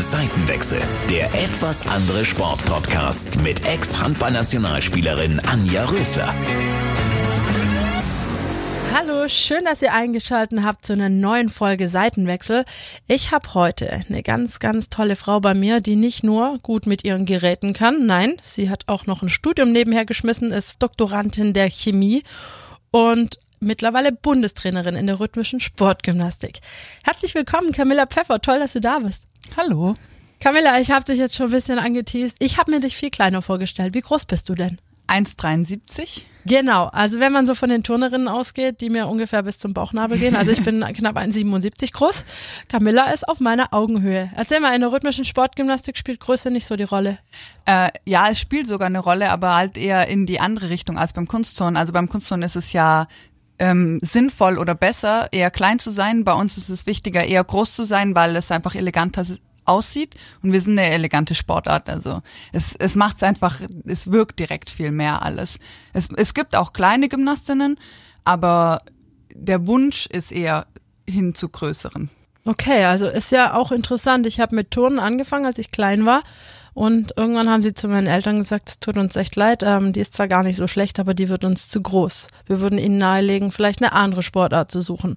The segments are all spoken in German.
Seitenwechsel, der etwas andere Sportpodcast mit Ex-Handballnationalspielerin Anja Rösler. Hallo, schön, dass ihr eingeschaltet habt zu einer neuen Folge Seitenwechsel. Ich habe heute eine ganz, ganz tolle Frau bei mir, die nicht nur gut mit ihren Geräten kann, nein, sie hat auch noch ein Studium nebenher geschmissen, ist Doktorandin der Chemie und mittlerweile Bundestrainerin in der rhythmischen Sportgymnastik. Herzlich willkommen, Camilla Pfeffer. Toll, dass du da bist. Hallo. Camilla, ich habe dich jetzt schon ein bisschen angeteased. Ich habe mir dich viel kleiner vorgestellt. Wie groß bist du denn? 1,73. Genau, also wenn man so von den Turnerinnen ausgeht, die mir ungefähr bis zum Bauchnabel gehen, also ich bin knapp 1,77 groß, Camilla ist auf meiner Augenhöhe. Erzähl mal, in der rhythmischen Sportgymnastik spielt Größe nicht so die Rolle? Äh, ja, es spielt sogar eine Rolle, aber halt eher in die andere Richtung als beim Kunstturnen. Also beim Kunstturnen ist es ja ähm, sinnvoll oder besser, eher klein zu sein. Bei uns ist es wichtiger, eher groß zu sein, weil es einfach eleganter aussieht und wir sind eine elegante Sportart. Also es, es macht es einfach, es wirkt direkt viel mehr alles. Es, es gibt auch kleine Gymnastinnen, aber der Wunsch ist eher hin zu größeren. Okay, also ist ja auch interessant. Ich habe mit Turnen angefangen, als ich klein war. Und irgendwann haben sie zu meinen Eltern gesagt, es tut uns echt leid, ähm, die ist zwar gar nicht so schlecht, aber die wird uns zu groß. Wir würden ihnen nahelegen, vielleicht eine andere Sportart zu suchen.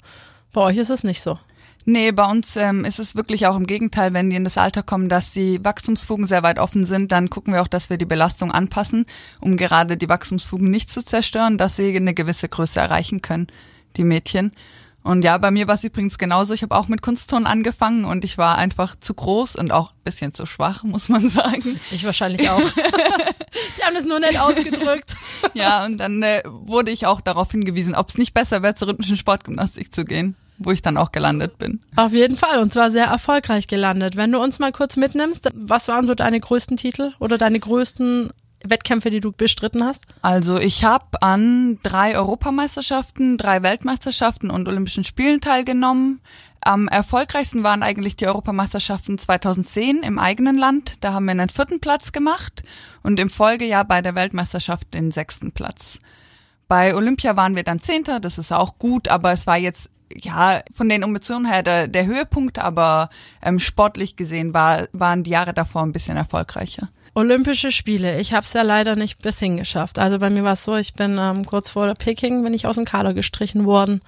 Bei euch ist es nicht so. Nee, bei uns ähm, ist es wirklich auch im Gegenteil, wenn die in das Alter kommen, dass die Wachstumsfugen sehr weit offen sind, dann gucken wir auch, dass wir die Belastung anpassen, um gerade die Wachstumsfugen nicht zu zerstören, dass sie eine gewisse Größe erreichen können, die Mädchen. Und ja, bei mir war es übrigens genauso. Ich habe auch mit Kunstton angefangen und ich war einfach zu groß und auch ein bisschen zu schwach, muss man sagen. Ich wahrscheinlich auch. Die haben es nur nicht ausgedrückt. ja, und dann äh, wurde ich auch darauf hingewiesen, ob es nicht besser wäre, zur rhythmischen Sportgymnastik zu gehen wo ich dann auch gelandet bin. Auf jeden Fall und zwar sehr erfolgreich gelandet. Wenn du uns mal kurz mitnimmst, was waren so deine größten Titel oder deine größten Wettkämpfe, die du bestritten hast? Also ich habe an drei Europameisterschaften, drei Weltmeisterschaften und Olympischen Spielen teilgenommen. Am erfolgreichsten waren eigentlich die Europameisterschaften 2010 im eigenen Land. Da haben wir einen vierten Platz gemacht und im Folgejahr bei der Weltmeisterschaft den sechsten Platz. Bei Olympia waren wir dann Zehnter, das ist auch gut, aber es war jetzt ja, von den Emotionen her der, der Höhepunkt, aber ähm, sportlich gesehen war, waren die Jahre davor ein bisschen erfolgreicher. Olympische Spiele. Ich habe es ja leider nicht bis hingeschafft. Also bei mir war es so, ich bin ähm, kurz vor der Peking bin ich aus dem Kader gestrichen worden.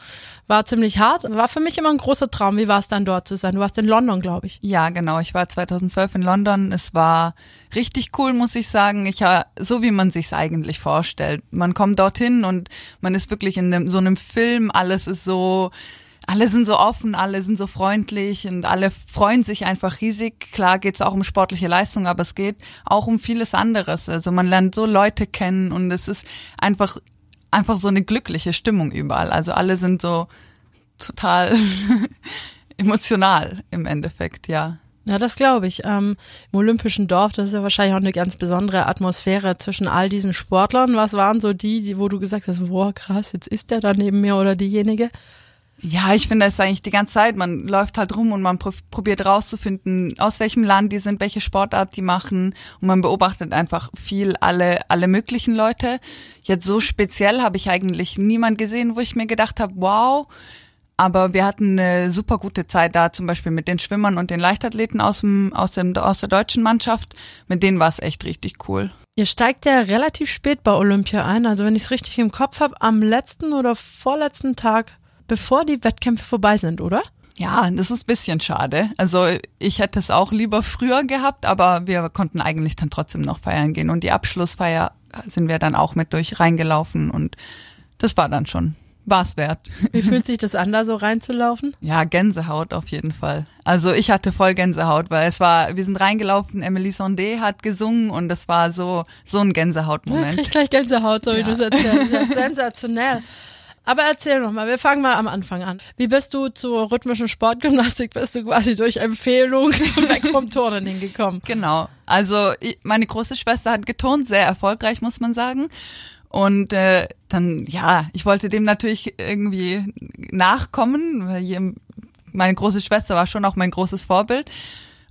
War ziemlich hart. War für mich immer ein großer Traum. Wie war es dann dort zu sein? Du warst in London, glaube ich. Ja, genau. Ich war 2012 in London. Es war richtig cool, muss ich sagen. Ich so wie man sich's eigentlich vorstellt. Man kommt dorthin und man ist wirklich in so einem Film. Alles ist so alle sind so offen, alle sind so freundlich und alle freuen sich einfach riesig. Klar geht es auch um sportliche Leistung, aber es geht auch um vieles anderes. Also man lernt so Leute kennen und es ist einfach einfach so eine glückliche Stimmung überall. Also alle sind so total emotional im Endeffekt, ja. Ja, das glaube ich. Ähm, Im Olympischen Dorf, das ist ja wahrscheinlich auch eine ganz besondere Atmosphäre zwischen all diesen Sportlern. Was waren so die, die wo du gesagt hast, boah, krass, jetzt ist der da neben mir oder diejenige? Ja, ich finde, das eigentlich die ganze Zeit. Man läuft halt rum und man probiert rauszufinden, aus welchem Land die sind, welche Sportart die machen. Und man beobachtet einfach viel alle, alle möglichen Leute. Jetzt so speziell habe ich eigentlich niemand gesehen, wo ich mir gedacht habe, wow. Aber wir hatten eine super gute Zeit da, zum Beispiel mit den Schwimmern und den Leichtathleten aus, dem, aus, dem, aus der deutschen Mannschaft. Mit denen war es echt richtig cool. Ihr steigt ja relativ spät bei Olympia ein. Also wenn ich es richtig im Kopf habe, am letzten oder vorletzten Tag bevor die Wettkämpfe vorbei sind, oder? Ja, das ist bisschen schade. Also ich hätte es auch lieber früher gehabt, aber wir konnten eigentlich dann trotzdem noch feiern gehen. Und die Abschlussfeier sind wir dann auch mit durch reingelaufen und das war dann schon war's wert. Wie fühlt sich das an, da so reinzulaufen? Ja, Gänsehaut auf jeden Fall. Also ich hatte voll Gänsehaut, weil es war, wir sind reingelaufen, Emily Sondé hat gesungen und es war so so ein Gänsehautmoment. Ja, ich krieg gleich Gänsehaut, so wie ja. du es erzählst. Das ist sensationell. Aber erzähl noch mal, wir fangen mal am Anfang an. Wie bist du zur rhythmischen Sportgymnastik? Bist du quasi durch Empfehlung weg vom Turnen hingekommen? Genau. Also meine große Schwester hat geturnt, sehr erfolgreich, muss man sagen. Und äh, dann, ja, ich wollte dem natürlich irgendwie nachkommen, weil meine große Schwester war schon auch mein großes Vorbild.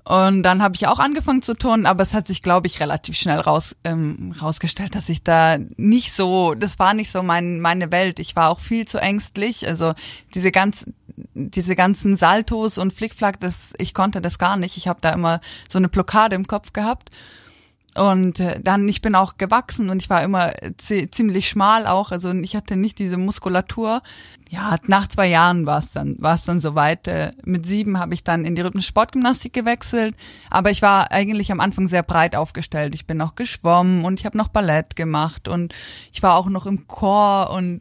Und dann habe ich auch angefangen zu turnen, aber es hat sich, glaube ich, relativ schnell raus, ähm, rausgestellt, dass ich da nicht so, das war nicht so mein, meine Welt. Ich war auch viel zu ängstlich. Also diese ganz, diese ganzen Saltos und Flickflack, das, ich konnte das gar nicht. Ich habe da immer so eine Blockade im Kopf gehabt. Und äh, dann, ich bin auch gewachsen und ich war immer ziemlich schmal auch, also ich hatte nicht diese Muskulatur. Ja, nach zwei Jahren war es dann, war es dann soweit. Äh, mit sieben habe ich dann in die rhythmische Sportgymnastik gewechselt, aber ich war eigentlich am Anfang sehr breit aufgestellt. Ich bin noch geschwommen und ich habe noch Ballett gemacht und ich war auch noch im Chor und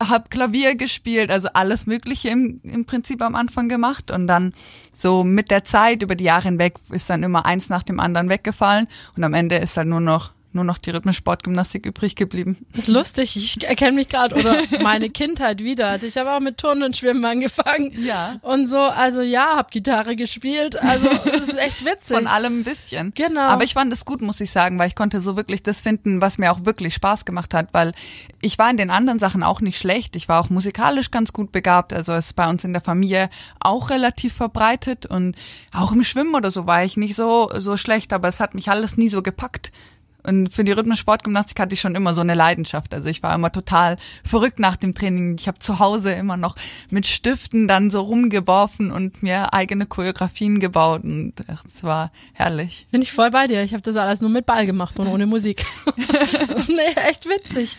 habe Klavier gespielt, also alles Mögliche im, im Prinzip am Anfang gemacht und dann so mit der Zeit über die Jahre hinweg ist dann immer eins nach dem anderen weggefallen und am Ende ist halt nur noch nur noch die Rhythmus-Sportgymnastik übrig geblieben. Das ist lustig, ich erkenne mich gerade oder meine Kindheit wieder. Also ich habe auch mit Turnen und Schwimmen angefangen. Ja. Und so, also ja, habe Gitarre gespielt. Also das ist echt witzig. Von allem ein bisschen. Genau. Aber ich fand es gut, muss ich sagen, weil ich konnte so wirklich das finden, was mir auch wirklich Spaß gemacht hat, weil ich war in den anderen Sachen auch nicht schlecht. Ich war auch musikalisch ganz gut begabt. Also es ist bei uns in der Familie auch relativ verbreitet und auch im Schwimmen oder so war ich nicht so, so schlecht, aber es hat mich alles nie so gepackt. Und für die Rhythmus-Sportgymnastik hatte ich schon immer so eine Leidenschaft. Also ich war immer total verrückt nach dem Training. Ich habe zu Hause immer noch mit Stiften dann so rumgeworfen und mir eigene Choreografien gebaut. Und es war herrlich. Bin ich voll bei dir. Ich habe das alles nur mit Ball gemacht und ohne Musik. nee, echt witzig.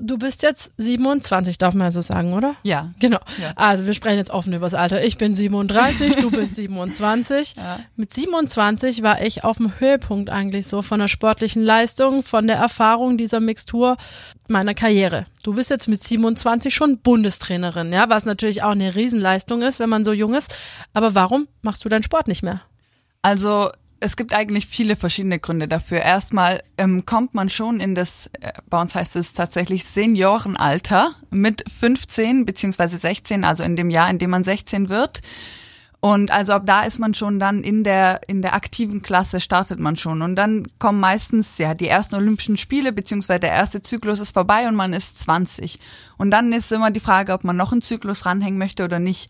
Du bist jetzt 27, darf man so sagen, oder? Ja. Genau. Ja. Also wir sprechen jetzt offen über das Alter. Ich bin 37, du bist 27. Ja. Mit 27 war ich auf dem Höhepunkt eigentlich so von der sportlichen Leistung, von der Erfahrung dieser Mixtur meiner Karriere. Du bist jetzt mit 27 schon Bundestrainerin, ja, was natürlich auch eine Riesenleistung ist, wenn man so jung ist. Aber warum machst du deinen Sport nicht mehr? Also es gibt eigentlich viele verschiedene Gründe dafür. Erstmal ähm, kommt man schon in das, äh, bei uns heißt es tatsächlich Seniorenalter mit 15 beziehungsweise 16, also in dem Jahr, in dem man 16 wird. Und also ab da ist man schon dann in der in der aktiven Klasse startet man schon und dann kommen meistens ja die ersten Olympischen Spiele beziehungsweise der erste Zyklus ist vorbei und man ist 20 und dann ist immer die Frage, ob man noch einen Zyklus ranhängen möchte oder nicht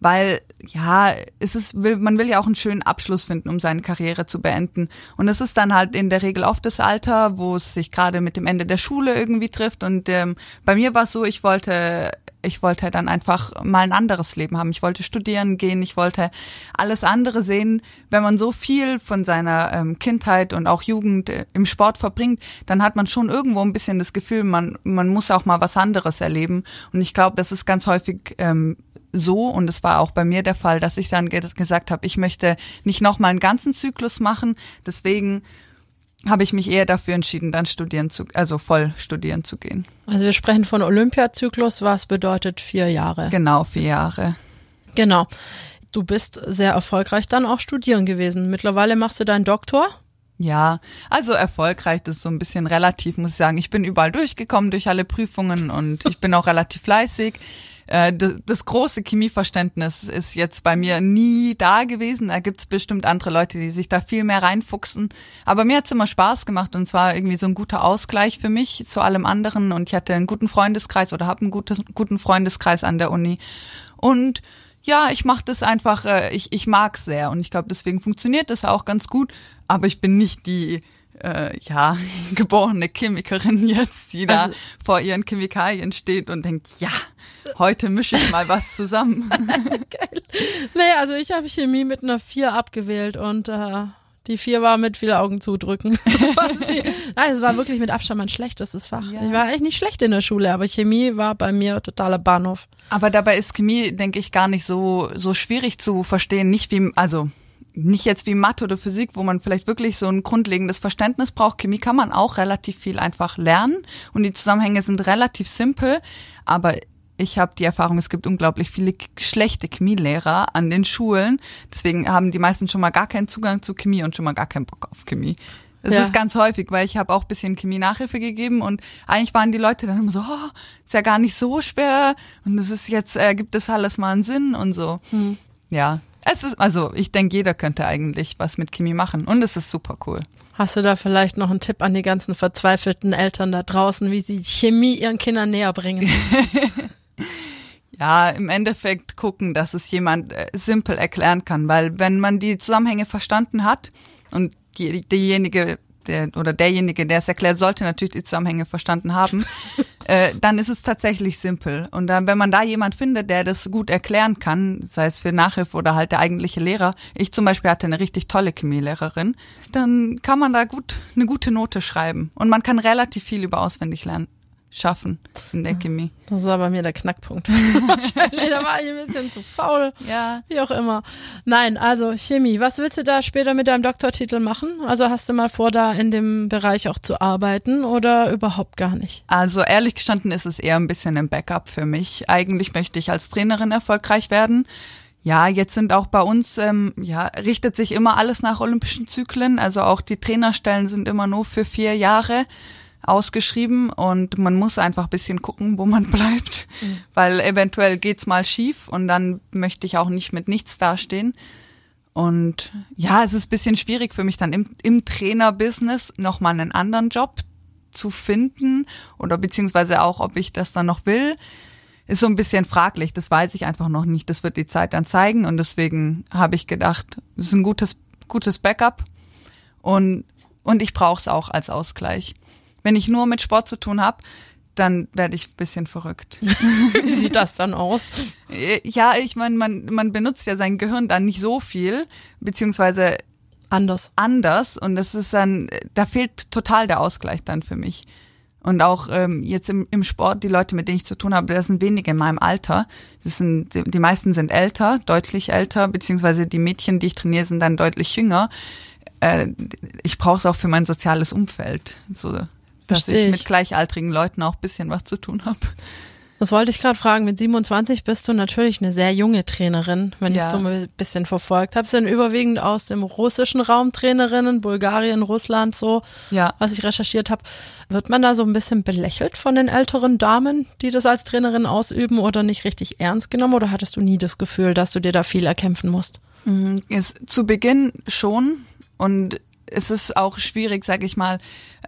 weil ja, es ist, will, man will ja auch einen schönen Abschluss finden, um seine Karriere zu beenden. Und es ist dann halt in der Regel oft das Alter, wo es sich gerade mit dem Ende der Schule irgendwie trifft. Und ähm, bei mir war es so, ich wollte ich wollte dann einfach mal ein anderes Leben haben. Ich wollte studieren gehen, ich wollte alles andere sehen. Wenn man so viel von seiner ähm, Kindheit und auch Jugend äh, im Sport verbringt, dann hat man schon irgendwo ein bisschen das Gefühl, man, man muss auch mal was anderes erleben. Und ich glaube, das ist ganz häufig ähm, so und es war auch bei mir der Fall, dass ich dann gesagt habe, ich möchte nicht noch mal einen ganzen Zyklus machen. Deswegen habe ich mich eher dafür entschieden, dann studieren zu, also voll studieren zu gehen. Also wir sprechen von Olympiazyklus, was bedeutet vier Jahre? Genau, vier Jahre. Genau. Du bist sehr erfolgreich dann auch studieren gewesen. Mittlerweile machst du deinen Doktor. Ja, also erfolgreich, das ist so ein bisschen relativ, muss ich sagen. Ich bin überall durchgekommen durch alle Prüfungen und ich bin auch relativ fleißig. Äh, das große Chemieverständnis ist jetzt bei mir nie da gewesen. Da gibt's bestimmt andere Leute, die sich da viel mehr reinfuchsen. Aber mir hat's immer Spaß gemacht und zwar irgendwie so ein guter Ausgleich für mich zu allem anderen. Und ich hatte einen guten Freundeskreis oder habe einen gutes, guten Freundeskreis an der Uni. Und ja, ich mache das einfach, äh, ich, ich mag's sehr und ich glaube, deswegen funktioniert das auch ganz gut. Aber ich bin nicht die äh, ja, geborene Chemikerin jetzt, die da also, vor ihren Chemikalien steht und denkt, ja, heute mische ich mal was zusammen. Geil. Nee, also ich habe Chemie mit einer 4 abgewählt und äh, die 4 war mit viele Augen zudrücken. Nein, es war wirklich mit Abstand mein schlechtestes Fach. Ja. Ich war echt nicht schlecht in der Schule, aber Chemie war bei mir totaler Bahnhof. Aber dabei ist Chemie, denke ich, gar nicht so, so schwierig zu verstehen. Nicht wie, also nicht jetzt wie Mathe oder Physik, wo man vielleicht wirklich so ein grundlegendes Verständnis braucht. Chemie kann man auch relativ viel einfach lernen und die Zusammenhänge sind relativ simpel, aber ich habe die Erfahrung, es gibt unglaublich viele schlechte Chemielehrer an den Schulen. Deswegen haben die meisten schon mal gar keinen Zugang zu Chemie und schon mal gar keinen Bock auf Chemie. Das ja. ist ganz häufig, weil ich habe auch bisschen Chemie-Nachhilfe gegeben und eigentlich waren die Leute dann immer so, oh, ist ja gar nicht so schwer und es ist jetzt, äh, gibt es alles mal einen Sinn und so. Hm. Ja, es ist, also ich denke, jeder könnte eigentlich was mit Chemie machen und es ist super cool. Hast du da vielleicht noch einen Tipp an die ganzen verzweifelten Eltern da draußen, wie sie Chemie ihren Kindern näher bringen? Ja, im Endeffekt gucken, dass es jemand äh, simpel erklären kann, weil wenn man die Zusammenhänge verstanden hat und die, diejenige der, oder derjenige, der es erklärt, sollte natürlich die Zusammenhänge verstanden haben, äh, dann ist es tatsächlich simpel. Und dann, wenn man da jemand findet, der das gut erklären kann, sei es für Nachhilfe oder halt der eigentliche Lehrer, ich zum Beispiel hatte eine richtig tolle Chemielehrerin, dann kann man da gut eine gute Note schreiben. Und man kann relativ viel über auswendig lernen schaffen in der Chemie. Das war bei mir der Knackpunkt. Wahrscheinlich, da war ich ein bisschen zu faul. Ja. Wie auch immer. Nein, also Chemie. Was willst du da später mit deinem Doktortitel machen? Also hast du mal vor, da in dem Bereich auch zu arbeiten oder überhaupt gar nicht? Also ehrlich gestanden ist es eher ein bisschen ein Backup für mich. Eigentlich möchte ich als Trainerin erfolgreich werden. Ja, jetzt sind auch bei uns, ähm, ja, richtet sich immer alles nach olympischen Zyklen. Also auch die Trainerstellen sind immer nur für vier Jahre ausgeschrieben und man muss einfach bisschen gucken, wo man bleibt, mhm. weil eventuell geht's mal schief und dann möchte ich auch nicht mit nichts dastehen. Und ja, es ist bisschen schwierig für mich dann im, im Trainerbusiness nochmal einen anderen Job zu finden oder beziehungsweise auch, ob ich das dann noch will, ist so ein bisschen fraglich. Das weiß ich einfach noch nicht. Das wird die Zeit dann zeigen und deswegen habe ich gedacht, es ist ein gutes, gutes Backup und, und ich brauche es auch als Ausgleich. Wenn ich nur mit Sport zu tun habe, dann werde ich ein bisschen verrückt. Wie sieht das dann aus? Äh, ja, ich meine, man, man benutzt ja sein Gehirn dann nicht so viel, beziehungsweise anders. Anders und das ist dann, da fehlt total der Ausgleich dann für mich. Und auch ähm, jetzt im, im Sport, die Leute, mit denen ich zu tun habe, das sind wenige in meinem Alter. Das sind, die meisten sind älter, deutlich älter, beziehungsweise die Mädchen, die ich trainiere, sind dann deutlich jünger. Äh, ich brauche es auch für mein soziales Umfeld. So, dass Versteh ich mit gleichaltrigen Leuten auch bisschen was zu tun habe. Das wollte ich gerade fragen. Mit 27 bist du natürlich eine sehr junge Trainerin, wenn ja. ich es so ein bisschen verfolgt habe. Sind überwiegend aus dem russischen Raum Trainerinnen, Bulgarien, Russland, so, ja. was ich recherchiert habe. Wird man da so ein bisschen belächelt von den älteren Damen, die das als Trainerin ausüben oder nicht richtig ernst genommen? Oder hattest du nie das Gefühl, dass du dir da viel erkämpfen musst? Mhm. Ist zu Beginn schon. Und es ist auch schwierig, sag ich mal,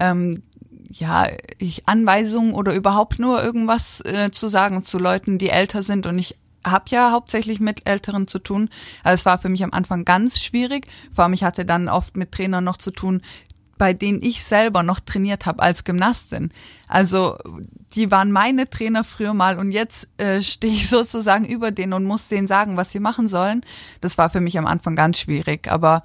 ähm, ja, ich Anweisungen oder überhaupt nur irgendwas äh, zu sagen zu Leuten, die älter sind und ich habe ja hauptsächlich mit Älteren zu tun. Also es war für mich am Anfang ganz schwierig. Vor allem ich hatte dann oft mit Trainern noch zu tun, bei denen ich selber noch trainiert habe als Gymnastin. Also die waren meine Trainer früher mal und jetzt äh, stehe ich sozusagen über denen und muss denen sagen, was sie machen sollen. Das war für mich am Anfang ganz schwierig. Aber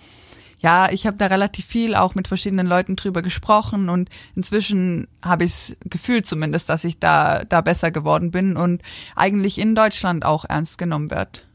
ja, ich habe da relativ viel auch mit verschiedenen Leuten drüber gesprochen und inzwischen habe ich gefühlt zumindest, dass ich da, da besser geworden bin und eigentlich in Deutschland auch ernst genommen wird.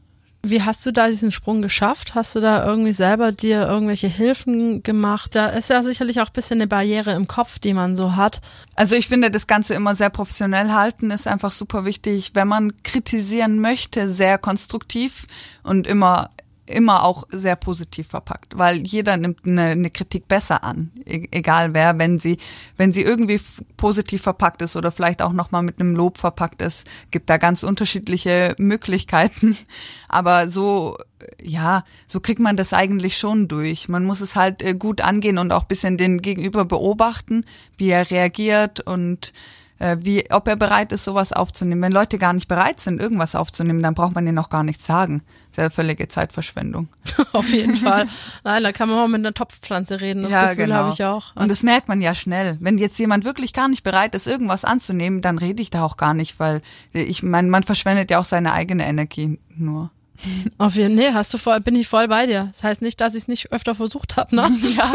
Wie hast du da diesen Sprung geschafft? Hast du da irgendwie selber dir irgendwelche Hilfen gemacht? Da ist ja sicherlich auch ein bisschen eine Barriere im Kopf, die man so hat. Also ich finde, das Ganze immer sehr professionell halten ist einfach super wichtig, wenn man kritisieren möchte, sehr konstruktiv und immer immer auch sehr positiv verpackt, weil jeder nimmt eine, eine Kritik besser an, e egal wer, wenn sie wenn sie irgendwie positiv verpackt ist oder vielleicht auch noch mal mit einem Lob verpackt ist, gibt da ganz unterschiedliche Möglichkeiten, aber so ja, so kriegt man das eigentlich schon durch. Man muss es halt äh, gut angehen und auch bisschen den Gegenüber beobachten, wie er reagiert und äh, wie, ob er bereit ist, sowas aufzunehmen. Wenn Leute gar nicht bereit sind, irgendwas aufzunehmen, dann braucht man ihnen noch gar nichts sagen. Sehr völlige Zeitverschwendung. Auf jeden Fall. Nein, da kann man auch mit einer Topfpflanze reden. Das ja, Gefühl genau. habe ich auch. Und das merkt man ja schnell. Wenn jetzt jemand wirklich gar nicht bereit ist, irgendwas anzunehmen, dann rede ich da auch gar nicht, weil ich meine, man verschwendet ja auch seine eigene Energie nur. Auf jeden Fall, nee, hast du voll, bin ich voll bei dir. Das heißt nicht, dass ich es nicht öfter versucht habe, ne? Ja,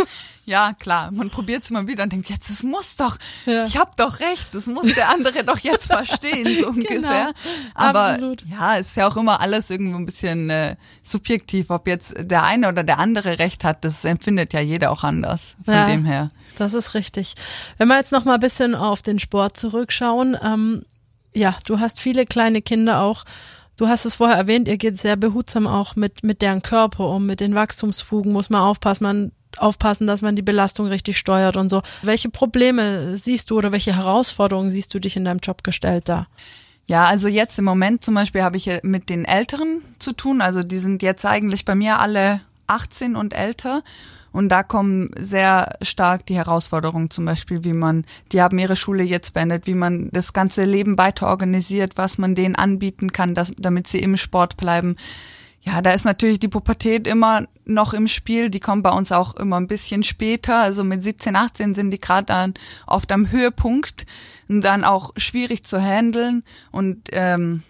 ja, klar. Man probiert es mal wieder und denkt, jetzt, es muss doch, ja. ich habe doch recht, das muss der andere doch jetzt verstehen, so genau. ungefähr. Aber Absolut. ja, ist ja auch immer alles irgendwo ein bisschen äh, subjektiv, ob jetzt der eine oder der andere recht hat, das empfindet ja jeder auch anders. Von ja, dem her. Das ist richtig. Wenn wir jetzt noch mal ein bisschen auf den Sport zurückschauen, ähm, ja, du hast viele kleine Kinder auch Du hast es vorher erwähnt, ihr geht sehr behutsam auch mit, mit deren Körper um, mit den Wachstumsfugen muss man aufpassen, man aufpassen, dass man die Belastung richtig steuert und so. Welche Probleme siehst du oder welche Herausforderungen siehst du dich in deinem Job gestellt da? Ja, also jetzt im Moment zum Beispiel habe ich mit den Älteren zu tun. Also die sind jetzt eigentlich bei mir alle 18 und älter. Und da kommen sehr stark die Herausforderungen, zum Beispiel, wie man, die haben ihre Schule jetzt beendet, wie man das ganze Leben weiter organisiert, was man denen anbieten kann, dass, damit sie im Sport bleiben. Ja, da ist natürlich die Pubertät immer noch im Spiel. Die kommt bei uns auch immer ein bisschen später. Also mit 17, 18 sind die gerade dann oft am Höhepunkt und dann auch schwierig zu handeln. Und ähm,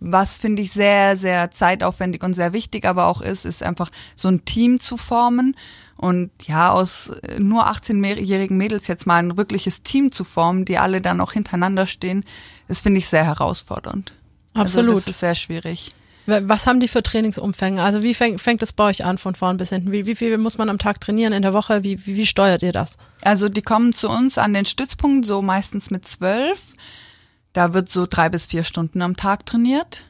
was finde ich sehr, sehr zeitaufwendig und sehr wichtig aber auch ist, ist einfach so ein Team zu formen und ja, aus nur 18-jährigen Mädels jetzt mal ein wirkliches Team zu formen, die alle dann auch hintereinander stehen, das finde ich sehr herausfordernd. Also Absolut. Also das ist sehr schwierig. Was haben die für Trainingsumfänge? Also wie fängt, fängt es bei euch an von vorn bis hinten? Wie, wie viel muss man am Tag trainieren in der Woche? Wie, wie, wie steuert ihr das? Also die kommen zu uns an den Stützpunkt so meistens mit zwölf. Da wird so drei bis vier Stunden am Tag trainiert.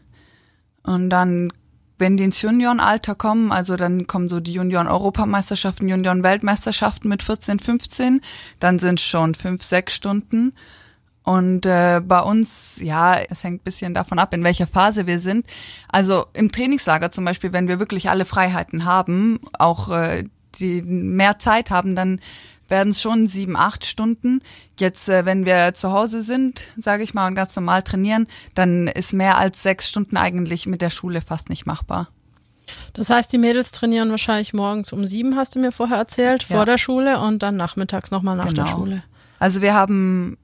Und dann wenn die ins Juniorenalter kommen, also dann kommen so die Junioren-Europameisterschaften, Junioren-Weltmeisterschaften mit 14, 15, dann sind schon fünf, sechs Stunden. Und äh, bei uns, ja, es hängt bisschen davon ab, in welcher Phase wir sind. Also im Trainingslager zum Beispiel, wenn wir wirklich alle Freiheiten haben, auch äh, die mehr Zeit haben, dann werden es schon sieben, acht Stunden. Jetzt, äh, wenn wir zu Hause sind, sage ich mal, und ganz normal trainieren, dann ist mehr als sechs Stunden eigentlich mit der Schule fast nicht machbar. Das heißt, die Mädels trainieren wahrscheinlich morgens um sieben, hast du mir vorher erzählt, ja. vor der Schule und dann nachmittags nochmal nach genau. der Schule. Also wir haben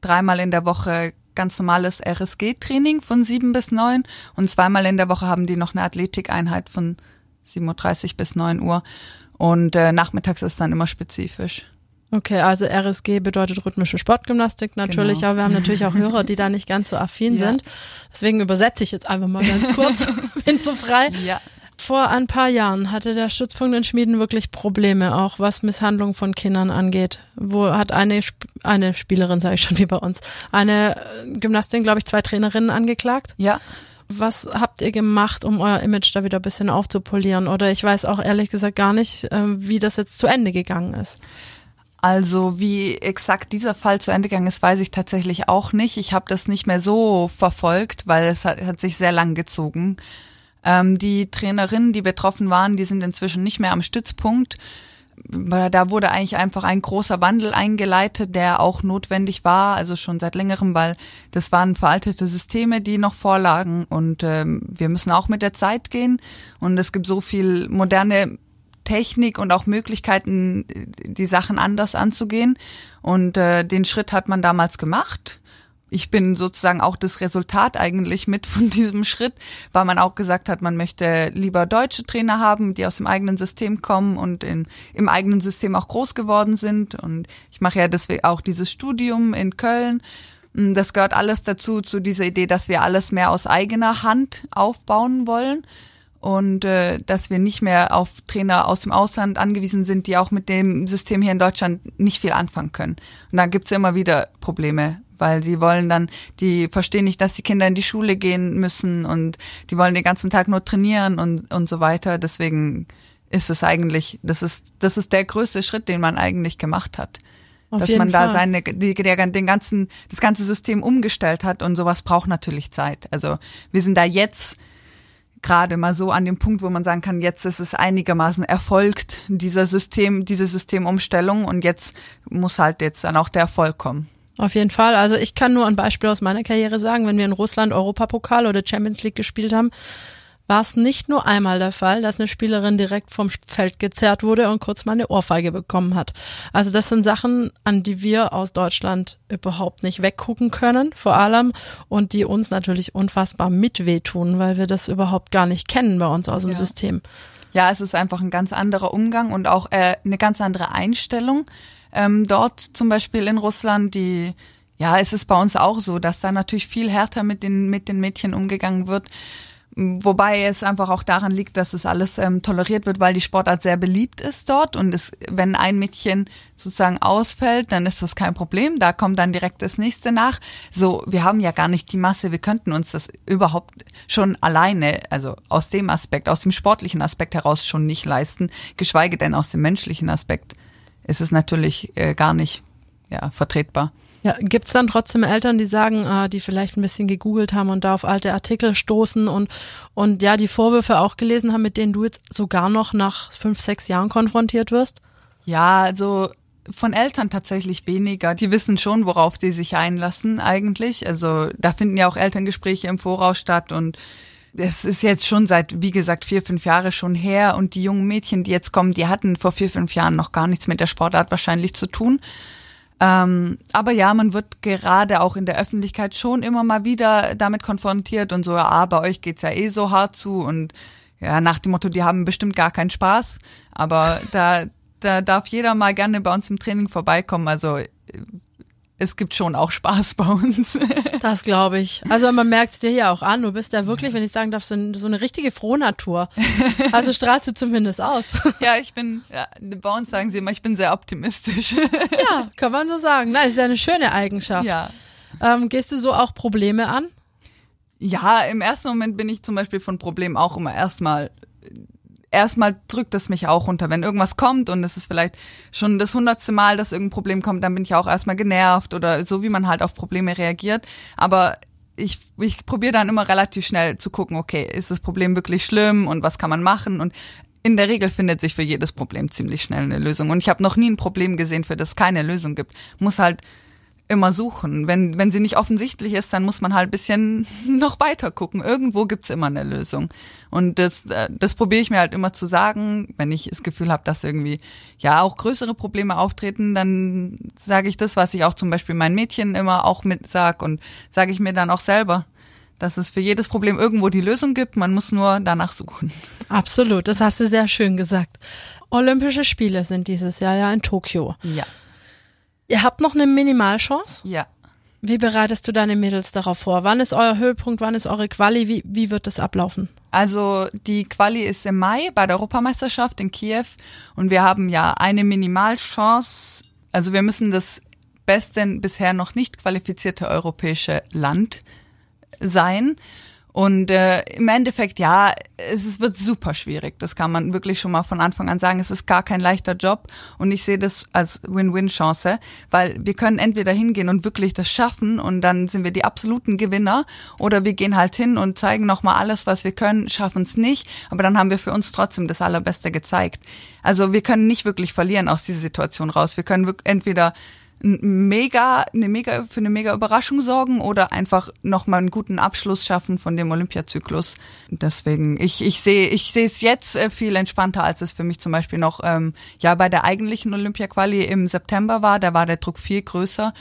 dreimal in der Woche ganz normales RSG-Training von sieben bis neun und zweimal in der Woche haben die noch eine Athletikeinheit von 7.30 bis 9 Uhr. Und äh, nachmittags ist dann immer spezifisch. Okay, also RSG bedeutet rhythmische Sportgymnastik natürlich, genau. aber wir haben natürlich auch Hörer, die da nicht ganz so affin ja. sind. Deswegen übersetze ich jetzt einfach mal ganz kurz, bin so frei. Ja. Vor ein paar Jahren hatte der Stützpunkt in Schmieden wirklich Probleme, auch was Misshandlung von Kindern angeht. Wo hat eine, eine Spielerin, sage ich schon wie bei uns, eine Gymnastin, glaube ich, zwei Trainerinnen angeklagt? Ja. Was habt ihr gemacht, um euer Image da wieder ein bisschen aufzupolieren? Oder ich weiß auch ehrlich gesagt gar nicht, ähm, wie das jetzt zu Ende gegangen ist. Also wie exakt dieser Fall zu Ende gegangen ist, weiß ich tatsächlich auch nicht. Ich habe das nicht mehr so verfolgt, weil es hat, hat sich sehr lang gezogen. Ähm, die Trainerinnen, die betroffen waren, die sind inzwischen nicht mehr am Stützpunkt da wurde eigentlich einfach ein großer Wandel eingeleitet, der auch notwendig war, also schon seit längerem, weil das waren veraltete Systeme, die noch vorlagen und ähm, wir müssen auch mit der Zeit gehen und es gibt so viel moderne Technik und auch Möglichkeiten, die Sachen anders anzugehen und äh, den Schritt hat man damals gemacht ich bin sozusagen auch das Resultat eigentlich mit von diesem Schritt, weil man auch gesagt hat, man möchte lieber deutsche Trainer haben, die aus dem eigenen System kommen und in, im eigenen System auch groß geworden sind. Und ich mache ja deswegen auch dieses Studium in Köln. Mm, das gehört alles dazu, zu dieser Idee, dass wir alles mehr aus eigener Hand aufbauen wollen und äh, dass wir nicht mehr auf Trainer aus dem Ausland angewiesen sind, die auch mit dem System hier in Deutschland nicht viel anfangen können. Und da gibt's immer wieder Probleme, weil sie wollen dann, die verstehen nicht, dass die Kinder in die Schule gehen müssen und die wollen den ganzen Tag nur trainieren und, und so weiter. Deswegen ist es eigentlich, das ist, das ist der größte Schritt, den man eigentlich gemacht hat. Auf dass man da Fall. seine, die, der, den ganzen, das ganze System umgestellt hat und sowas braucht natürlich Zeit. Also wir sind da jetzt gerade mal so an dem Punkt, wo man sagen kann, jetzt ist es einigermaßen erfolgt, dieser System, diese Systemumstellung und jetzt muss halt jetzt dann auch der Erfolg kommen. Auf jeden Fall. Also ich kann nur ein Beispiel aus meiner Karriere sagen, wenn wir in Russland Europapokal oder Champions League gespielt haben, war es nicht nur einmal der Fall, dass eine Spielerin direkt vom Feld gezerrt wurde und kurz mal eine Ohrfeige bekommen hat. Also das sind Sachen, an die wir aus Deutschland überhaupt nicht weggucken können, vor allem, und die uns natürlich unfassbar mit wehtun, weil wir das überhaupt gar nicht kennen bei uns aus dem ja. System. Ja, es ist einfach ein ganz anderer Umgang und auch äh, eine ganz andere Einstellung ähm, dort zum Beispiel in Russland, die ja, es ist bei uns auch so, dass da natürlich viel härter mit den, mit den Mädchen umgegangen wird. Wobei es einfach auch daran liegt, dass es alles ähm, toleriert wird, weil die Sportart sehr beliebt ist dort und es, wenn ein Mädchen sozusagen ausfällt, dann ist das kein Problem. Da kommt dann direkt das nächste nach. So, wir haben ja gar nicht die Masse. Wir könnten uns das überhaupt schon alleine, also aus dem Aspekt, aus dem sportlichen Aspekt heraus schon nicht leisten, geschweige denn aus dem menschlichen Aspekt ist es natürlich äh, gar nicht ja, vertretbar. Ja, gibt's dann trotzdem Eltern, die sagen, äh, die vielleicht ein bisschen gegoogelt haben und da auf alte Artikel stoßen und, und ja, die Vorwürfe auch gelesen haben, mit denen du jetzt sogar noch nach fünf, sechs Jahren konfrontiert wirst? Ja, also von Eltern tatsächlich weniger. Die wissen schon, worauf die sich einlassen eigentlich. Also da finden ja auch Elterngespräche im Voraus statt und es ist jetzt schon seit, wie gesagt, vier, fünf Jahre schon her und die jungen Mädchen, die jetzt kommen, die hatten vor vier, fünf Jahren noch gar nichts mit der Sportart wahrscheinlich zu tun. Ähm, aber ja, man wird gerade auch in der Öffentlichkeit schon immer mal wieder damit konfrontiert und so, ah, bei euch geht's ja eh so hart zu und ja, nach dem Motto, die haben bestimmt gar keinen Spaß. Aber da, da darf jeder mal gerne bei uns im Training vorbeikommen. Also es gibt schon auch Spaß bei uns. Das glaube ich. Also man merkt es dir hier auch an. Du bist ja wirklich, wenn ich sagen darf, so, so eine richtige Frohnatur. Also strahlst du zumindest aus. Ja, ich bin, ja, bei uns sagen sie immer, ich bin sehr optimistisch. Ja, kann man so sagen. Na, ist ja eine schöne Eigenschaft. Ja. Ähm, gehst du so auch Probleme an? Ja, im ersten Moment bin ich zum Beispiel von Problemen auch immer erstmal erstmal drückt es mich auch runter. Wenn irgendwas kommt und es ist vielleicht schon das hundertste Mal, dass irgendein Problem kommt, dann bin ich auch erstmal genervt oder so, wie man halt auf Probleme reagiert. Aber ich, ich probiere dann immer relativ schnell zu gucken, okay, ist das Problem wirklich schlimm und was kann man machen? Und in der Regel findet sich für jedes Problem ziemlich schnell eine Lösung. Und ich habe noch nie ein Problem gesehen, für das keine Lösung gibt. Muss halt immer suchen. Wenn, wenn sie nicht offensichtlich ist, dann muss man halt bisschen noch weiter gucken. Irgendwo gibt's immer eine Lösung. Und das, äh, das probiere ich mir halt immer zu sagen, wenn ich das Gefühl habe, dass irgendwie ja auch größere Probleme auftreten, dann sage ich das, was ich auch zum Beispiel meinen Mädchen immer auch mit sag und sage ich mir dann auch selber dass es für jedes Problem irgendwo die Lösung gibt. Man muss nur danach suchen. Absolut, das hast du sehr schön gesagt. Olympische Spiele sind dieses Jahr ja in Tokio. Ja. Ihr habt noch eine Minimalchance? Ja. Wie bereitest du deine Mädels darauf vor? Wann ist euer Höhepunkt? Wann ist eure Quali? Wie, wie wird das ablaufen? Also die Quali ist im Mai bei der Europameisterschaft in Kiew und wir haben ja eine Minimalchance. Also wir müssen das beste bisher noch nicht qualifizierte europäische Land sein. Und äh, im Endeffekt, ja, es, es wird super schwierig. Das kann man wirklich schon mal von Anfang an sagen. Es ist gar kein leichter Job und ich sehe das als Win-Win-Chance, weil wir können entweder hingehen und wirklich das schaffen und dann sind wir die absoluten Gewinner oder wir gehen halt hin und zeigen nochmal alles, was wir können, schaffen es nicht, aber dann haben wir für uns trotzdem das Allerbeste gezeigt. Also wir können nicht wirklich verlieren aus dieser Situation raus. Wir können entweder mega, eine mega, für eine mega Überraschung sorgen oder einfach nochmal einen guten Abschluss schaffen von dem Olympiazyklus. Deswegen, ich, ich sehe, ich sehe es jetzt äh, viel entspannter, als es für mich zum Beispiel noch, ähm, ja, bei der eigentlichen Olympiaquali im September war. Da war der Druck viel größer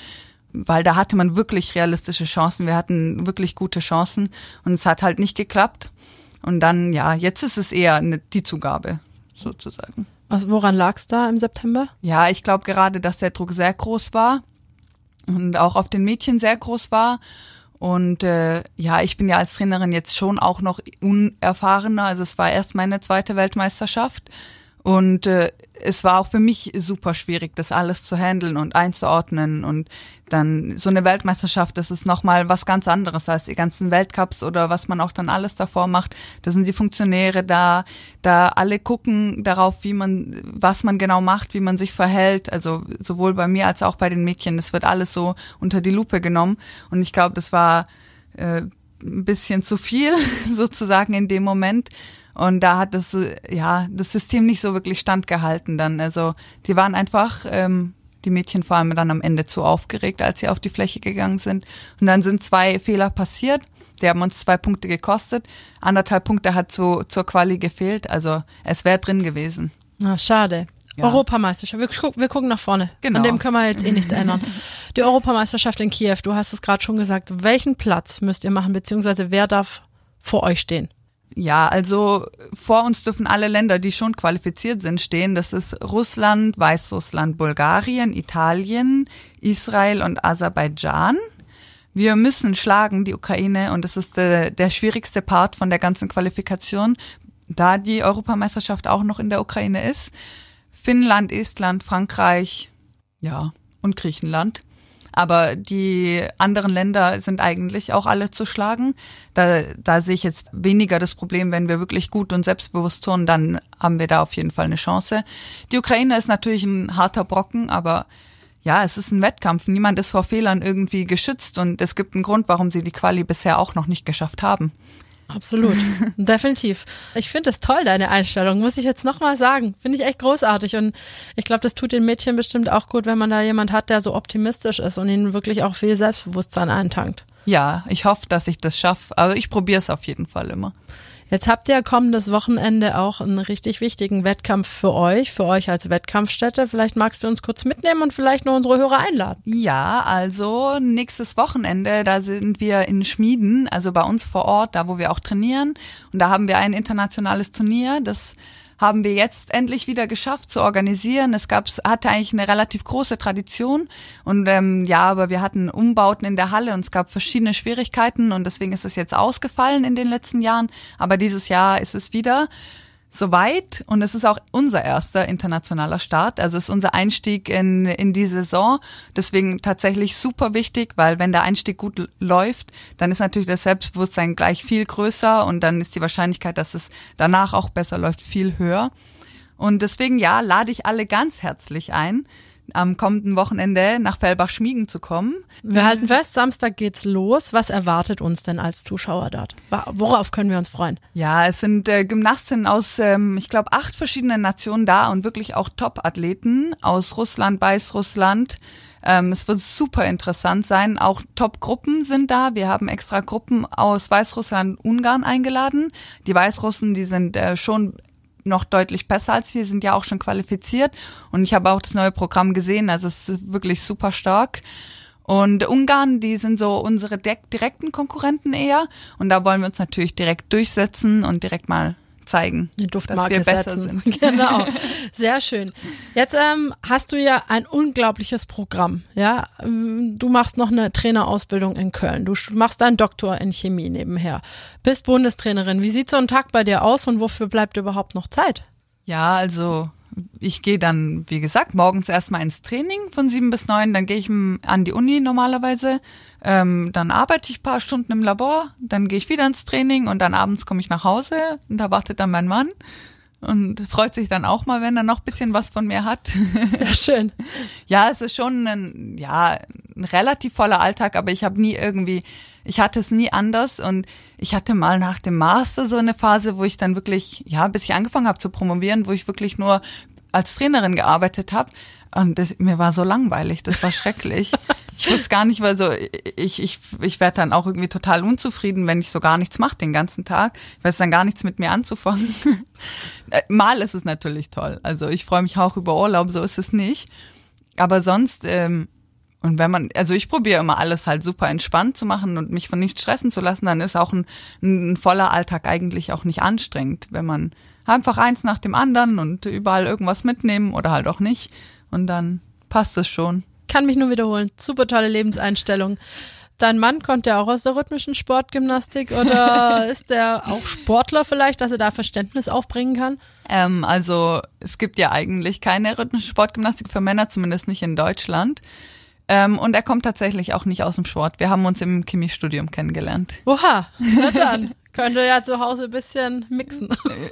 weil da hatte man wirklich realistische Chancen. Wir hatten wirklich gute Chancen und es hat halt nicht geklappt. Und dann, ja, jetzt ist es eher eine, die Zugabe sozusagen. Was, woran lag es da im September? Ja, ich glaube gerade, dass der Druck sehr groß war und auch auf den Mädchen sehr groß war. Und äh, ja, ich bin ja als Trainerin jetzt schon auch noch unerfahrener. Also es war erst meine zweite Weltmeisterschaft. Und äh, es war auch für mich super schwierig, das alles zu handeln und einzuordnen. Und dann so eine Weltmeisterschaft, das ist nochmal was ganz anderes als die ganzen Weltcups oder was man auch dann alles davor macht. Da sind die Funktionäre da, da alle gucken darauf, wie man, was man genau macht, wie man sich verhält. Also sowohl bei mir als auch bei den Mädchen. Das wird alles so unter die Lupe genommen. Und ich glaube, das war äh, ein bisschen zu viel sozusagen in dem Moment. Und da hat das, ja, das System nicht so wirklich standgehalten dann. Also die waren einfach, ähm, die Mädchen vor allem dann am Ende zu aufgeregt, als sie auf die Fläche gegangen sind. Und dann sind zwei Fehler passiert. Die haben uns zwei Punkte gekostet. Anderthalb Punkte hat zu, zur Quali gefehlt. Also es wäre drin gewesen. Na, schade. Ja. Europameisterschaft. Wir, guck, wir gucken nach vorne. Genau. An dem können wir jetzt eh nichts ändern. Die Europameisterschaft in Kiew, du hast es gerade schon gesagt. Welchen Platz müsst ihr machen, beziehungsweise wer darf vor euch stehen? Ja, also vor uns dürfen alle Länder, die schon qualifiziert sind, stehen. Das ist Russland, Weißrussland, Bulgarien, Italien, Israel und Aserbaidschan. Wir müssen schlagen die Ukraine und das ist der, der schwierigste Part von der ganzen Qualifikation, da die Europameisterschaft auch noch in der Ukraine ist. Finnland, Estland, Frankreich, ja, und Griechenland. Aber die anderen Länder sind eigentlich auch alle zu schlagen. Da, da sehe ich jetzt weniger das Problem, wenn wir wirklich gut und selbstbewusst tun, dann haben wir da auf jeden Fall eine Chance. Die Ukraine ist natürlich ein harter Brocken, aber ja, es ist ein Wettkampf. Niemand ist vor Fehlern irgendwie geschützt und es gibt einen Grund, warum sie die Quali bisher auch noch nicht geschafft haben. Absolut, definitiv. Ich finde es toll, deine Einstellung, muss ich jetzt nochmal sagen. Finde ich echt großartig und ich glaube, das tut den Mädchen bestimmt auch gut, wenn man da jemand hat, der so optimistisch ist und ihnen wirklich auch viel Selbstbewusstsein eintankt. Ja, ich hoffe, dass ich das schaffe, aber ich probiere es auf jeden Fall immer. Jetzt habt ihr kommendes Wochenende auch einen richtig wichtigen Wettkampf für euch, für euch als Wettkampfstätte. Vielleicht magst du uns kurz mitnehmen und vielleicht noch unsere Hörer einladen. Ja, also nächstes Wochenende, da sind wir in Schmieden, also bei uns vor Ort, da wo wir auch trainieren. Und da haben wir ein internationales Turnier, das haben wir jetzt endlich wieder geschafft zu organisieren. Es gab, hatte eigentlich eine relativ große Tradition und ähm, ja, aber wir hatten Umbauten in der Halle und es gab verschiedene Schwierigkeiten und deswegen ist es jetzt ausgefallen in den letzten Jahren. Aber dieses Jahr ist es wieder soweit und es ist auch unser erster internationaler Start. Also es ist unser Einstieg in, in die Saison. Deswegen tatsächlich super wichtig, weil wenn der Einstieg gut läuft, dann ist natürlich das Selbstbewusstsein gleich viel größer und dann ist die Wahrscheinlichkeit, dass es danach auch besser läuft, viel höher. Und deswegen ja, lade ich alle ganz herzlich ein, am kommenden Wochenende nach Fellbach-Schmiegen zu kommen. Wir halten fest, Samstag geht's los. Was erwartet uns denn als Zuschauer dort? Worauf können wir uns freuen? Ja, es sind äh, Gymnastinnen aus, ähm, ich glaube, acht verschiedenen Nationen da und wirklich auch Top-Athleten aus Russland, Weißrussland. Ähm, es wird super interessant sein. Auch Top-Gruppen sind da. Wir haben extra Gruppen aus Weißrussland und Ungarn eingeladen. Die Weißrussen, die sind äh, schon noch deutlich besser als wir, sind ja auch schon qualifiziert. Und ich habe auch das neue Programm gesehen, also es ist wirklich super stark. Und Ungarn, die sind so unsere direkten Konkurrenten eher. Und da wollen wir uns natürlich direkt durchsetzen und direkt mal zeigen, dass wir besser setzen. sind. Genau, sehr schön. Jetzt ähm, hast du ja ein unglaubliches Programm. Ja, du machst noch eine Trainerausbildung in Köln. Du machst deinen Doktor in Chemie nebenher. Bist Bundestrainerin. Wie sieht so ein Tag bei dir aus und wofür bleibt überhaupt noch Zeit? Ja, also ich gehe dann, wie gesagt, morgens erstmal ins Training von sieben bis neun, dann gehe ich an die Uni normalerweise, ähm, dann arbeite ich paar Stunden im Labor, dann gehe ich wieder ins Training und dann abends komme ich nach Hause und da wartet dann mein Mann und freut sich dann auch mal, wenn er noch bisschen was von mir hat. Sehr schön. ja, es ist schon ein, ja, ein relativ voller Alltag, aber ich habe nie irgendwie ich hatte es nie anders und ich hatte mal nach dem Master so eine Phase, wo ich dann wirklich, ja, bis ich angefangen habe zu promovieren, wo ich wirklich nur als Trainerin gearbeitet habe. Und das, mir war so langweilig, das war schrecklich. ich wusste gar nicht, weil so ich ich ich werde dann auch irgendwie total unzufrieden, wenn ich so gar nichts mache den ganzen Tag. Ich weiß dann gar nichts mit mir anzufangen. Mal ist es natürlich toll. Also ich freue mich auch über Urlaub, so ist es nicht. Aber sonst ähm, und wenn man, also ich probiere immer alles halt super entspannt zu machen und mich von nichts stressen zu lassen, dann ist auch ein, ein voller Alltag eigentlich auch nicht anstrengend, wenn man einfach eins nach dem anderen und überall irgendwas mitnehmen oder halt auch nicht. Und dann passt es schon. Kann mich nur wiederholen. Super tolle Lebenseinstellung. Dein Mann kommt ja auch aus der rhythmischen Sportgymnastik oder ist der auch Sportler vielleicht, dass er da Verständnis aufbringen kann? Ähm, also es gibt ja eigentlich keine rhythmische Sportgymnastik für Männer, zumindest nicht in Deutschland. Ähm, und er kommt tatsächlich auch nicht aus dem Sport. Wir haben uns im Chemiestudium kennengelernt. Oha, na dann. Könnte ja zu Hause ein bisschen mixen.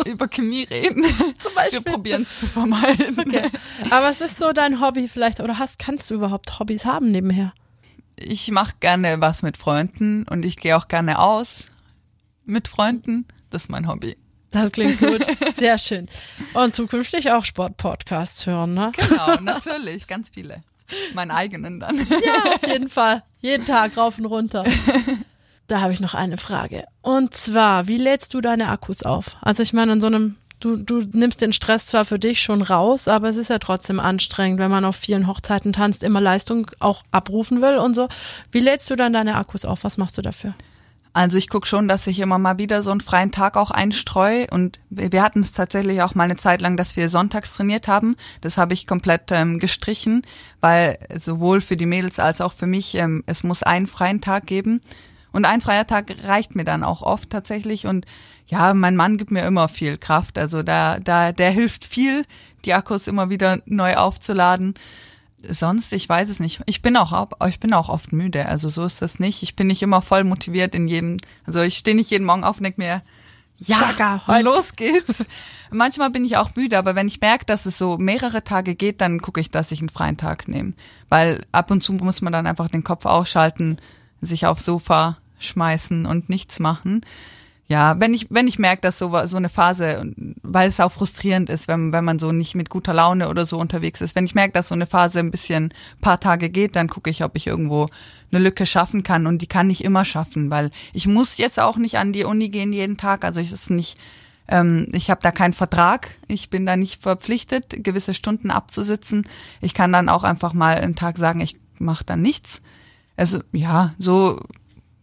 Über Chemie reden. Zum Beispiel. Wir probieren es zu vermeiden. Okay. Aber was ist so dein Hobby vielleicht? Oder hast, kannst du überhaupt Hobbys haben nebenher? Ich mache gerne was mit Freunden und ich gehe auch gerne aus mit Freunden. Das ist mein Hobby. Das klingt gut. Sehr schön. Und zukünftig auch Sportpodcasts hören, ne? Genau, natürlich. Ganz viele. Meinen eigenen dann. Ja, auf jeden Fall. Jeden Tag rauf und runter. Da habe ich noch eine Frage. Und zwar, wie lädst du deine Akkus auf? Also ich meine, in so einem, du, du nimmst den Stress zwar für dich schon raus, aber es ist ja trotzdem anstrengend, wenn man auf vielen Hochzeiten tanzt, immer Leistung auch abrufen will und so. Wie lädst du dann deine Akkus auf? Was machst du dafür? Also ich gucke schon, dass ich immer mal wieder so einen freien Tag auch einstreue. Und wir hatten es tatsächlich auch mal eine Zeit lang, dass wir sonntags trainiert haben. Das habe ich komplett ähm, gestrichen, weil sowohl für die Mädels als auch für mich, ähm, es muss einen freien Tag geben. Und ein freier Tag reicht mir dann auch oft tatsächlich. Und ja, mein Mann gibt mir immer viel Kraft. Also da, da, der hilft viel, die Akkus immer wieder neu aufzuladen sonst, ich weiß es nicht. Ich bin auch, ich bin auch oft müde. Also so ist das nicht. Ich bin nicht immer voll motiviert in jedem, also ich stehe nicht jeden Morgen auf und denke mir, Ja, Chaka, und heute. los geht's. Manchmal bin ich auch müde, aber wenn ich merke, dass es so mehrere Tage geht, dann gucke ich, dass ich einen freien Tag nehme. Weil ab und zu muss man dann einfach den Kopf ausschalten, sich aufs Sofa schmeißen und nichts machen. Ja, wenn ich, wenn ich merke, dass so, so eine Phase, weil es auch frustrierend ist, wenn, wenn man so nicht mit guter Laune oder so unterwegs ist, wenn ich merke, dass so eine Phase ein bisschen paar Tage geht, dann gucke ich, ob ich irgendwo eine Lücke schaffen kann und die kann ich immer schaffen, weil ich muss jetzt auch nicht an die Uni gehen jeden Tag, also ich ist nicht, ähm, ich habe da keinen Vertrag, ich bin da nicht verpflichtet, gewisse Stunden abzusitzen. Ich kann dann auch einfach mal einen Tag sagen, ich mache dann nichts. Also ja, so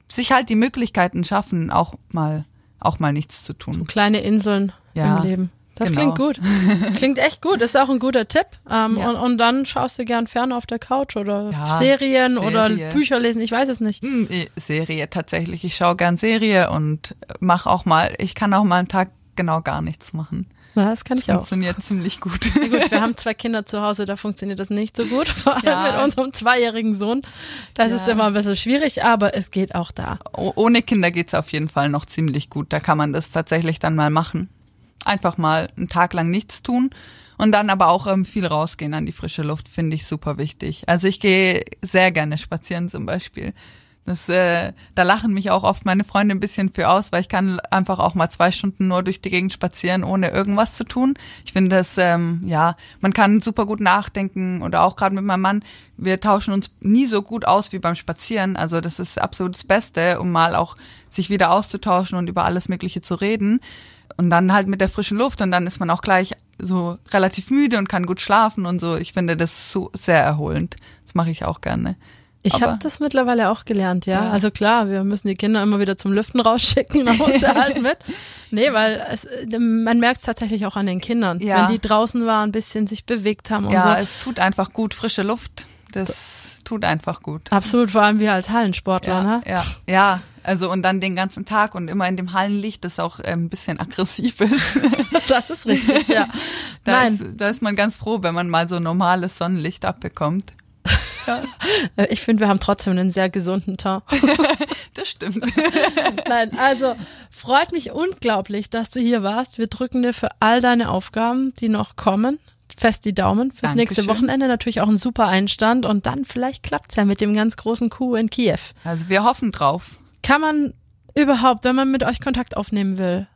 sich halt die Möglichkeiten schaffen, auch mal auch mal nichts zu tun. Kleine Inseln Ja, im Leben. Das genau. klingt gut. Klingt echt gut. Das ist auch ein guter Tipp. Ähm, Ja. und, und dann schaust du gern fern auf der Couch oder Ja, Serien oder Serie. Bücher lesen. Ich weiß es nicht. Hm, eh, Serie tatsächlich. Ich schaue gern Serie und mache auch mal, ich kann auch mal einen Tag genau gar nichts machen. Ja, das kann Das ich auch. funktioniert ziemlich gut. Gut, wir haben zwei Kinder zu Hause, da funktioniert das nicht so gut. Vor allem Ja. mit unserem zweijährigen Sohn. Das ist Ja. immer ein bisschen schwierig, aber es geht auch da. Oh- Ohne Kinder geht's auf jeden Fall noch ziemlich gut. Da kann man das tatsächlich dann mal machen. Einfach mal einen Tag lang nichts tun und dann aber auch ähm, viel rausgehen an die frische Luft, finde ich super wichtig. Also ich gehe sehr gerne spazieren zum Beispiel. Das, äh, da lachen mich auch oft meine Freunde ein bisschen für aus, weil ich kann einfach auch mal zwei Stunden nur durch die Gegend spazieren, ohne irgendwas zu tun. Ich finde das, ähm, ja, man kann super gut nachdenken oder auch gerade mit meinem Mann, wir tauschen uns nie so gut aus wie beim Spazieren. Also das ist absolut das Beste, um mal auch sich wieder auszutauschen und über alles Mögliche zu reden. Und dann halt mit der frischen Luft und dann ist man auch gleich so relativ müde und kann gut schlafen und so. Ich finde das so sehr erholend. Das mache ich auch gerne. Ich habe das mittlerweile auch gelernt, ja. Ja. Also klar, wir müssen die Kinder immer wieder zum Lüften rausschicken, da muss er halt mit. Nee, weil es, man merkt es tatsächlich auch an den Kindern. Ja. Wenn die draußen waren, ein bisschen sich bewegt haben und Ja, so. es tut einfach gut, frische Luft. Das tut einfach gut. Absolut, vor allem wir als Hallensportler, Ja, ne? ja, ja, also und dann den ganzen Tag und immer in dem Hallenlicht, das auch ähm, ein bisschen aggressiv ist. Das ist richtig, ja. Da, Nein, Ist, da ist man ganz froh, wenn man mal so normales Sonnenlicht abbekommt. Äh, ich finde, wir haben trotzdem einen sehr gesunden Teint. Das stimmt. Nein, also freut mich unglaublich, dass du hier warst. Wir drücken dir für all deine Aufgaben, die noch kommen, fest die Daumen. Fürs nächste Dankeschön. Wochenende natürlich auch ein super Einstand und dann vielleicht klappt's ja mit dem ganz großen Coup in Kiew. Also wir hoffen drauf. Kann man überhaupt, wenn man mit euch Kontakt aufnehmen will,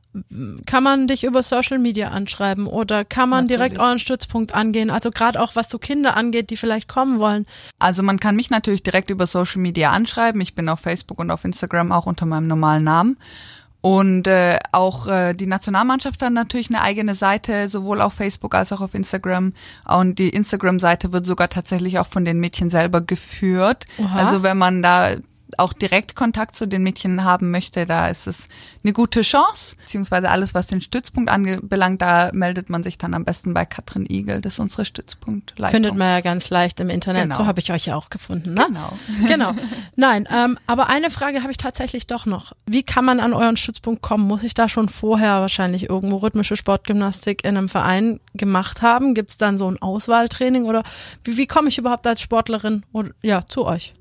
kann man dich über Social Media anschreiben oder kann man direkt Natürlich. euren Stützpunkt angehen? Also gerade auch was so Kinder angeht, die vielleicht kommen wollen. Also man kann mich natürlich direkt über Social Media anschreiben. Ich bin auf Facebook und auf Instagram auch unter meinem normalen Namen. Und äh, auch äh, die Nationalmannschaft hat natürlich eine eigene Seite, sowohl auf Facebook als auch auf Instagram. Und die Instagram-Seite wird sogar tatsächlich auch von den Mädchen selber geführt. Oha. Also wenn man da auch direkt Kontakt zu den Mädchen haben möchte, da ist es eine gute Chance. Beziehungsweise alles, was den Stützpunkt anbelangt, da meldet man sich dann am besten bei Katrin Igel. Das ist unsere Stützpunktleitung. Findet man ja ganz leicht im Internet. Genau. So habe ich euch ja auch gefunden. Ne? Genau. Genau. Nein, ähm, aber eine Frage habe ich tatsächlich doch noch. Wie kann man an euren Stützpunkt kommen? Muss ich da schon vorher wahrscheinlich irgendwo rhythmische Sportgymnastik in einem Verein gemacht haben? Gibt es dann so ein Auswahltraining oder wie, wie komme ich überhaupt als Sportlerin oder, ja, zu euch?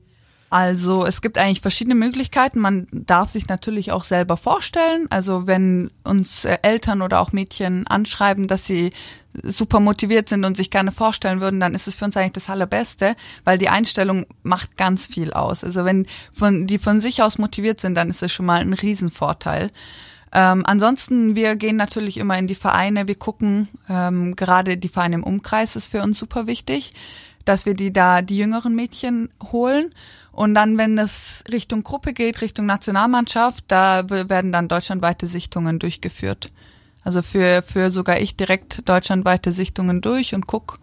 Also es gibt eigentlich verschiedene Möglichkeiten. Man darf sich natürlich auch selber vorstellen. Also wenn uns äh, Eltern oder auch Mädchen anschreiben, dass sie super motiviert sind und sich gerne vorstellen würden, dann ist es für uns eigentlich das Allerbeste, weil die Einstellung macht ganz viel aus. Also wenn von, die von sich aus motiviert sind, dann ist es schon mal ein Riesenvorteil. Ähm, ansonsten, wir gehen natürlich immer in die Vereine, wir gucken, ähm, gerade die Vereine im Umkreis ist für uns super wichtig, dass wir die da, die jüngeren Mädchen holen. Und dann, wenn es Richtung Gruppe geht, Richtung Nationalmannschaft, da werden dann deutschlandweite Sichtungen durchgeführt. Also für, für sogar ich direkt deutschlandweite Sichtungen durch und guck,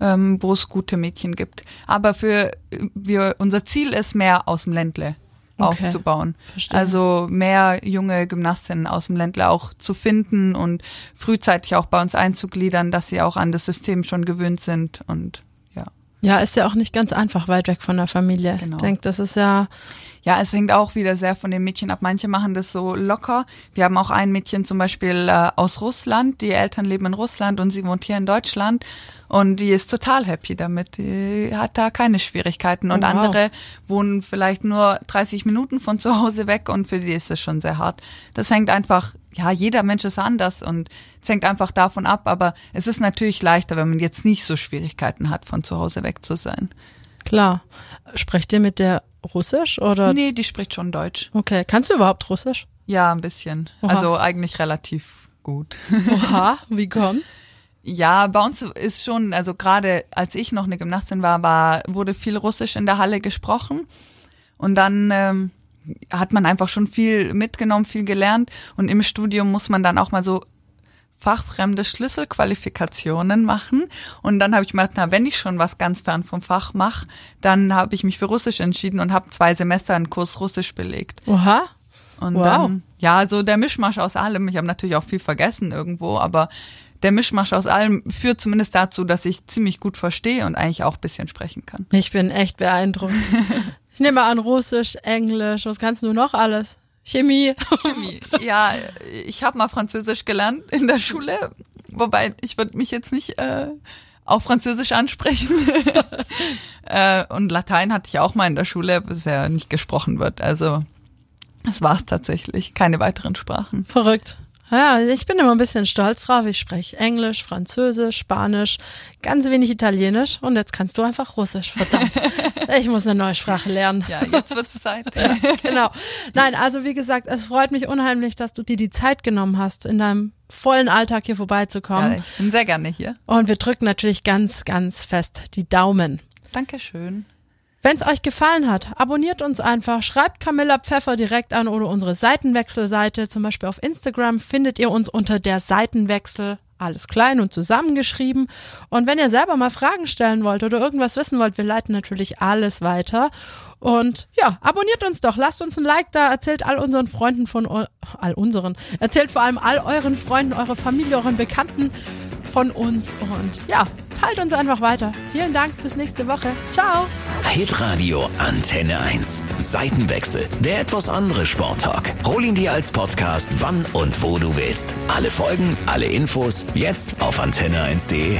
ähm, wo es gute Mädchen gibt. Aber für wir, unser Ziel ist mehr aus dem Ländle Okay. aufzubauen. Verstehe. Also mehr junge Gymnastinnen aus dem Ländle auch zu finden und frühzeitig auch bei uns einzugliedern, dass sie auch an das System schon gewöhnt sind und ja. Ist ja auch nicht ganz einfach weit weg von der Familie. Genau. Ich denke, das ist ja, Ja, es hängt auch wieder sehr von den Mädchen ab. Manche machen das so locker. Wir haben auch ein Mädchen zum Beispiel äh, aus Russland. Die Eltern leben in Russland und sie wohnt hier in Deutschland. Und die ist total happy damit. Die hat da keine Schwierigkeiten. Und Oh, wow. andere wohnen vielleicht nur 30 Minuten von zu Hause weg und für die ist es schon sehr hart. Das hängt einfach ja, jeder Mensch ist anders und es hängt einfach davon ab, aber es ist natürlich leichter, wenn man jetzt nicht so Schwierigkeiten hat, von zu Hause weg zu sein. Klar. Sprecht ihr mit der Russisch oder? Nee, die spricht schon Deutsch. Okay. Kannst du überhaupt Russisch? Ja, ein bisschen. Oha. Also eigentlich relativ gut. Oha, wie kommt's? Ja, bei uns ist schon, also gerade als ich noch eine Gymnastin war, war wurde viel Russisch in der Halle gesprochen. Und dann ähm, hat man einfach schon viel mitgenommen, viel gelernt. Und im Studium muss man dann auch mal so fachfremde Schlüsselqualifikationen machen. Und dann habe ich mir gedacht, na, wenn ich schon was ganz fern vom Fach mache, dann habe ich mich für Russisch entschieden und habe zwei Semester einen Kurs Russisch belegt. Oha. Und Wow. dann, ja, so der Mischmasch aus allem. Ich habe natürlich auch viel vergessen irgendwo, aber der Mischmasch aus allem führt zumindest dazu, dass ich ziemlich gut verstehe und eigentlich auch ein bisschen sprechen kann. Ich bin echt beeindruckt. Ich nehme an Russisch, Englisch, was kannst du noch alles? Chemie. Chemie. Ja, ich habe mal Französisch gelernt in der Schule, wobei ich würde mich jetzt nicht äh, auf Französisch ansprechen. äh, und Latein hatte ich auch mal in der Schule, was ja nicht gesprochen wird. Also das war's tatsächlich. Keine weiteren Sprachen. Verrückt. Ja, ich bin immer ein bisschen stolz drauf. Ich spreche Englisch, Französisch, Spanisch, ganz wenig Italienisch und jetzt kannst du einfach Russisch. Verdammt. Ich muss eine neue Sprache lernen. Ja, jetzt wird's Zeit. Genau. Nein, also wie gesagt, es freut mich unheimlich, dass du dir die Zeit genommen hast, in deinem vollen Alltag hier vorbeizukommen. Ja, ich bin sehr gerne hier. Und wir drücken natürlich ganz, ganz fest die Daumen. Dankeschön. Wenn es euch gefallen hat, abonniert uns einfach, schreibt Camilla Pfeffer direkt an oder unsere Seitenwechselseite. Zum Beispiel auf Instagram findet ihr uns unter der Seitenwechsel. Alles klein und zusammengeschrieben. Und wenn ihr selber mal Fragen stellen wollt oder irgendwas wissen wollt, wir leiten natürlich alles weiter. Und ja, abonniert uns doch, lasst uns ein Like da, erzählt all unseren Freunden von all unseren, erzählt vor allem all euren Freunden, eurer Familie, euren Bekannten von uns und ja, teilt uns einfach weiter. Vielen Dank, bis nächste Woche. Ciao. Hitradio Antenne 1. Seitenwechsel. Der etwas andere Sporttalk. Hol ihn dir als Podcast, wann und wo du willst. Alle Folgen, alle Infos, jetzt auf antenne1.de.